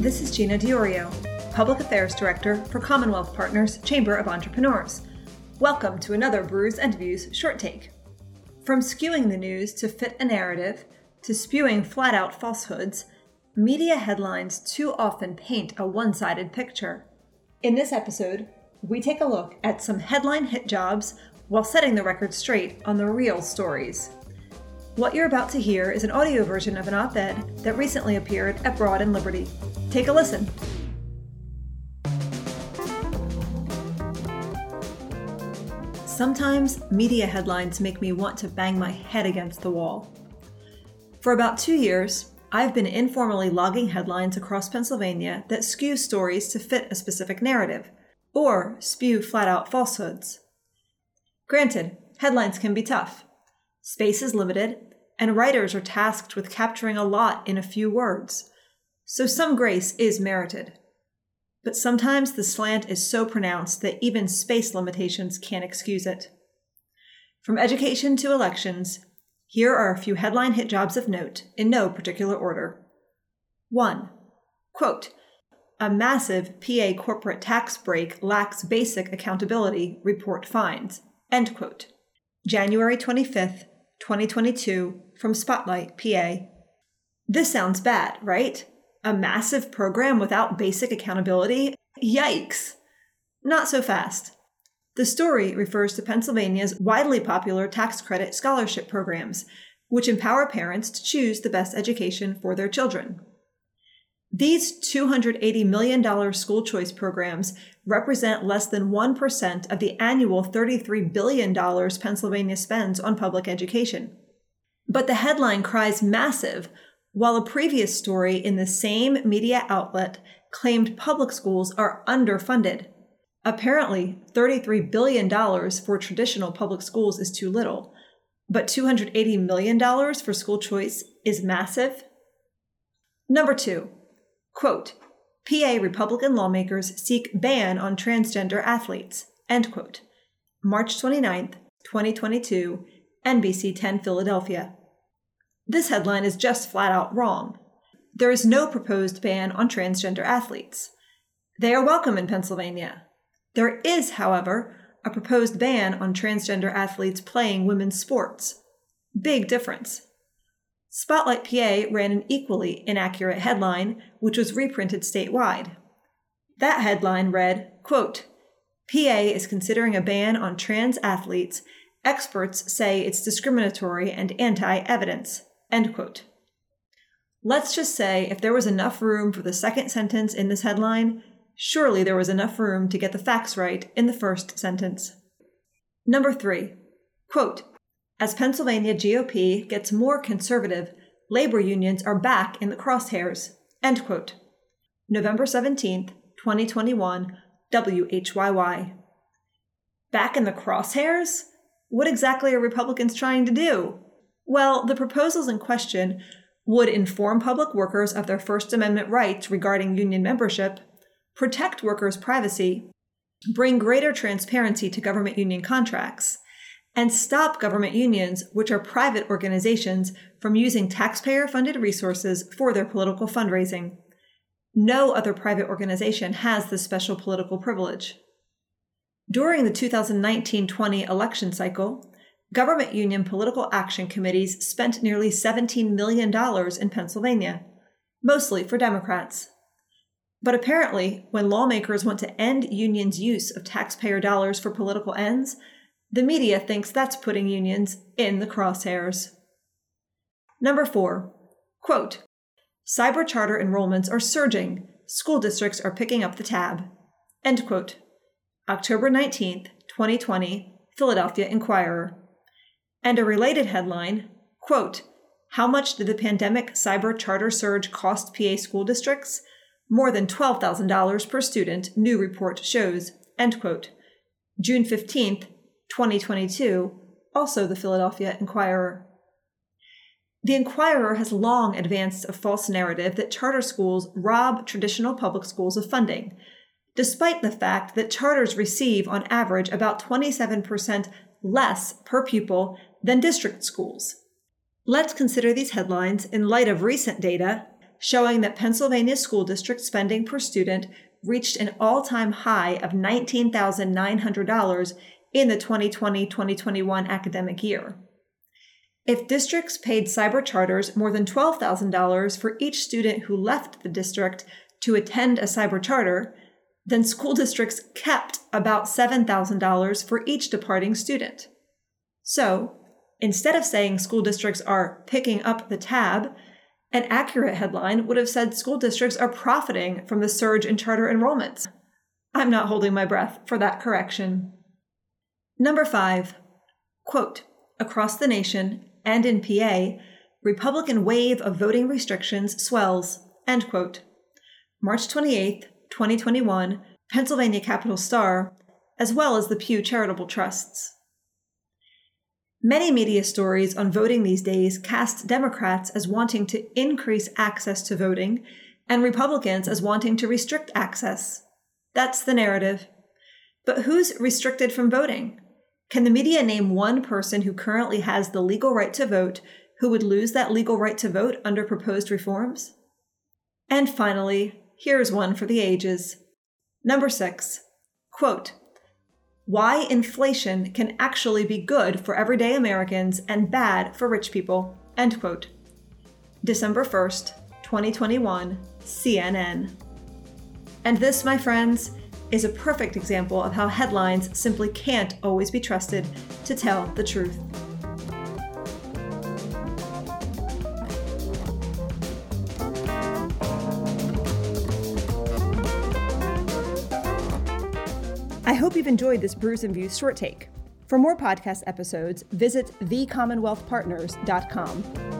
This is Gina Diorio, Public Affairs Director for Commonwealth Partners Chamber of Entrepreneurs. Welcome to another Brews and Views short take. From skewing the news to fit a narrative, to spewing flat out falsehoods, media headlines too often paint a one sided picture. In this episode, we take a look at some headline hit jobs while setting the record straight on the real stories. What you're about to hear is an audio version of an op ed that recently appeared at Broad and Liberty. Take a listen. Sometimes media headlines make me want to bang my head against the wall. For about two years, I've been informally logging headlines across Pennsylvania that skew stories to fit a specific narrative, or spew flat out falsehoods. Granted, headlines can be tough. Space is limited, and writers are tasked with capturing a lot in a few words, so some grace is merited. But sometimes the slant is so pronounced that even space limitations can't excuse it. From education to elections, here are a few headline hit jobs of note in no particular order. 1. Quote, a massive PA corporate tax break lacks basic accountability, report finds. End quote. January 25th, 2022, from Spotlight, PA. This sounds bad, right? A massive program without basic accountability? Yikes! Not so fast. The story refers to Pennsylvania's widely popular tax credit scholarship programs, which empower parents to choose the best education for their children. These $280 million school choice programs represent less than 1% of the annual $33 billion Pennsylvania spends on public education. But the headline cries massive, while a previous story in the same media outlet claimed public schools are underfunded. Apparently, $33 billion for traditional public schools is too little, but $280 million for school choice is massive. Number two, quote, PA Republican lawmakers seek ban on transgender athletes, end quote. March 29th, 2022, NBC 10 Philadelphia. This headline is just flat out wrong. There is no proposed ban on transgender athletes. They are welcome in Pennsylvania. There is, however, a proposed ban on transgender athletes playing women's sports. Big difference. Spotlight PA ran an equally inaccurate headline, which was reprinted statewide. That headline read, quote, PA is considering a ban on trans athletes. Experts say it's discriminatory and anti evidence. End quote. Let's just say if there was enough room for the second sentence in this headline, surely there was enough room to get the facts right in the first sentence. Number three, quote, as Pennsylvania GOP gets more conservative, labor unions are back in the crosshairs, end quote. November 17th, 2021, WHYY. Back in the crosshairs? What exactly are Republicans trying to do? Well, the proposals in question would inform public workers of their First Amendment rights regarding union membership, protect workers' privacy, bring greater transparency to government union contracts, and stop government unions, which are private organizations, from using taxpayer funded resources for their political fundraising. No other private organization has this special political privilege. During the 2019 20 election cycle, Government union political action committees spent nearly $17 million in Pennsylvania, mostly for Democrats. But apparently, when lawmakers want to end unions' use of taxpayer dollars for political ends, the media thinks that's putting unions in the crosshairs. Number four, quote, cyber charter enrollments are surging. School districts are picking up the tab. End quote. October 19th, 2020, Philadelphia Inquirer. And a related headline quote, How much did the pandemic cyber charter surge cost PA school districts? More than $12,000 per student, new report shows. End quote. June 15th, 2022, also the Philadelphia Inquirer. The Inquirer has long advanced a false narrative that charter schools rob traditional public schools of funding, despite the fact that charters receive, on average, about 27% less per pupil than district schools. Let's consider these headlines in light of recent data showing that Pennsylvania school district spending per student reached an all time high of $19,900 in the 2020 2021 academic year. If districts paid cyber charters more than $12,000 for each student who left the district to attend a cyber charter, then school districts kept about $7,000 for each departing student. So, instead of saying school districts are picking up the tab, an accurate headline would have said school districts are profiting from the surge in charter enrollments. I'm not holding my breath for that correction. Number five, quote, across the nation and in PA, Republican wave of voting restrictions swells, end quote. March 28, 2021, Pennsylvania Capital Star, as well as the Pew Charitable Trusts. Many media stories on voting these days cast Democrats as wanting to increase access to voting and Republicans as wanting to restrict access. That's the narrative. But who's restricted from voting? Can the media name one person who currently has the legal right to vote who would lose that legal right to vote under proposed reforms? And finally, here's one for the ages. Number six, quote, why inflation can actually be good for everyday Americans and bad for rich people. End quote. December 1st, 2021, CNN. And this, my friends, is a perfect example of how headlines simply can't always be trusted to tell the truth. I hope you've enjoyed this Brews and Views short take. For more podcast episodes, visit thecommonwealthpartners.com.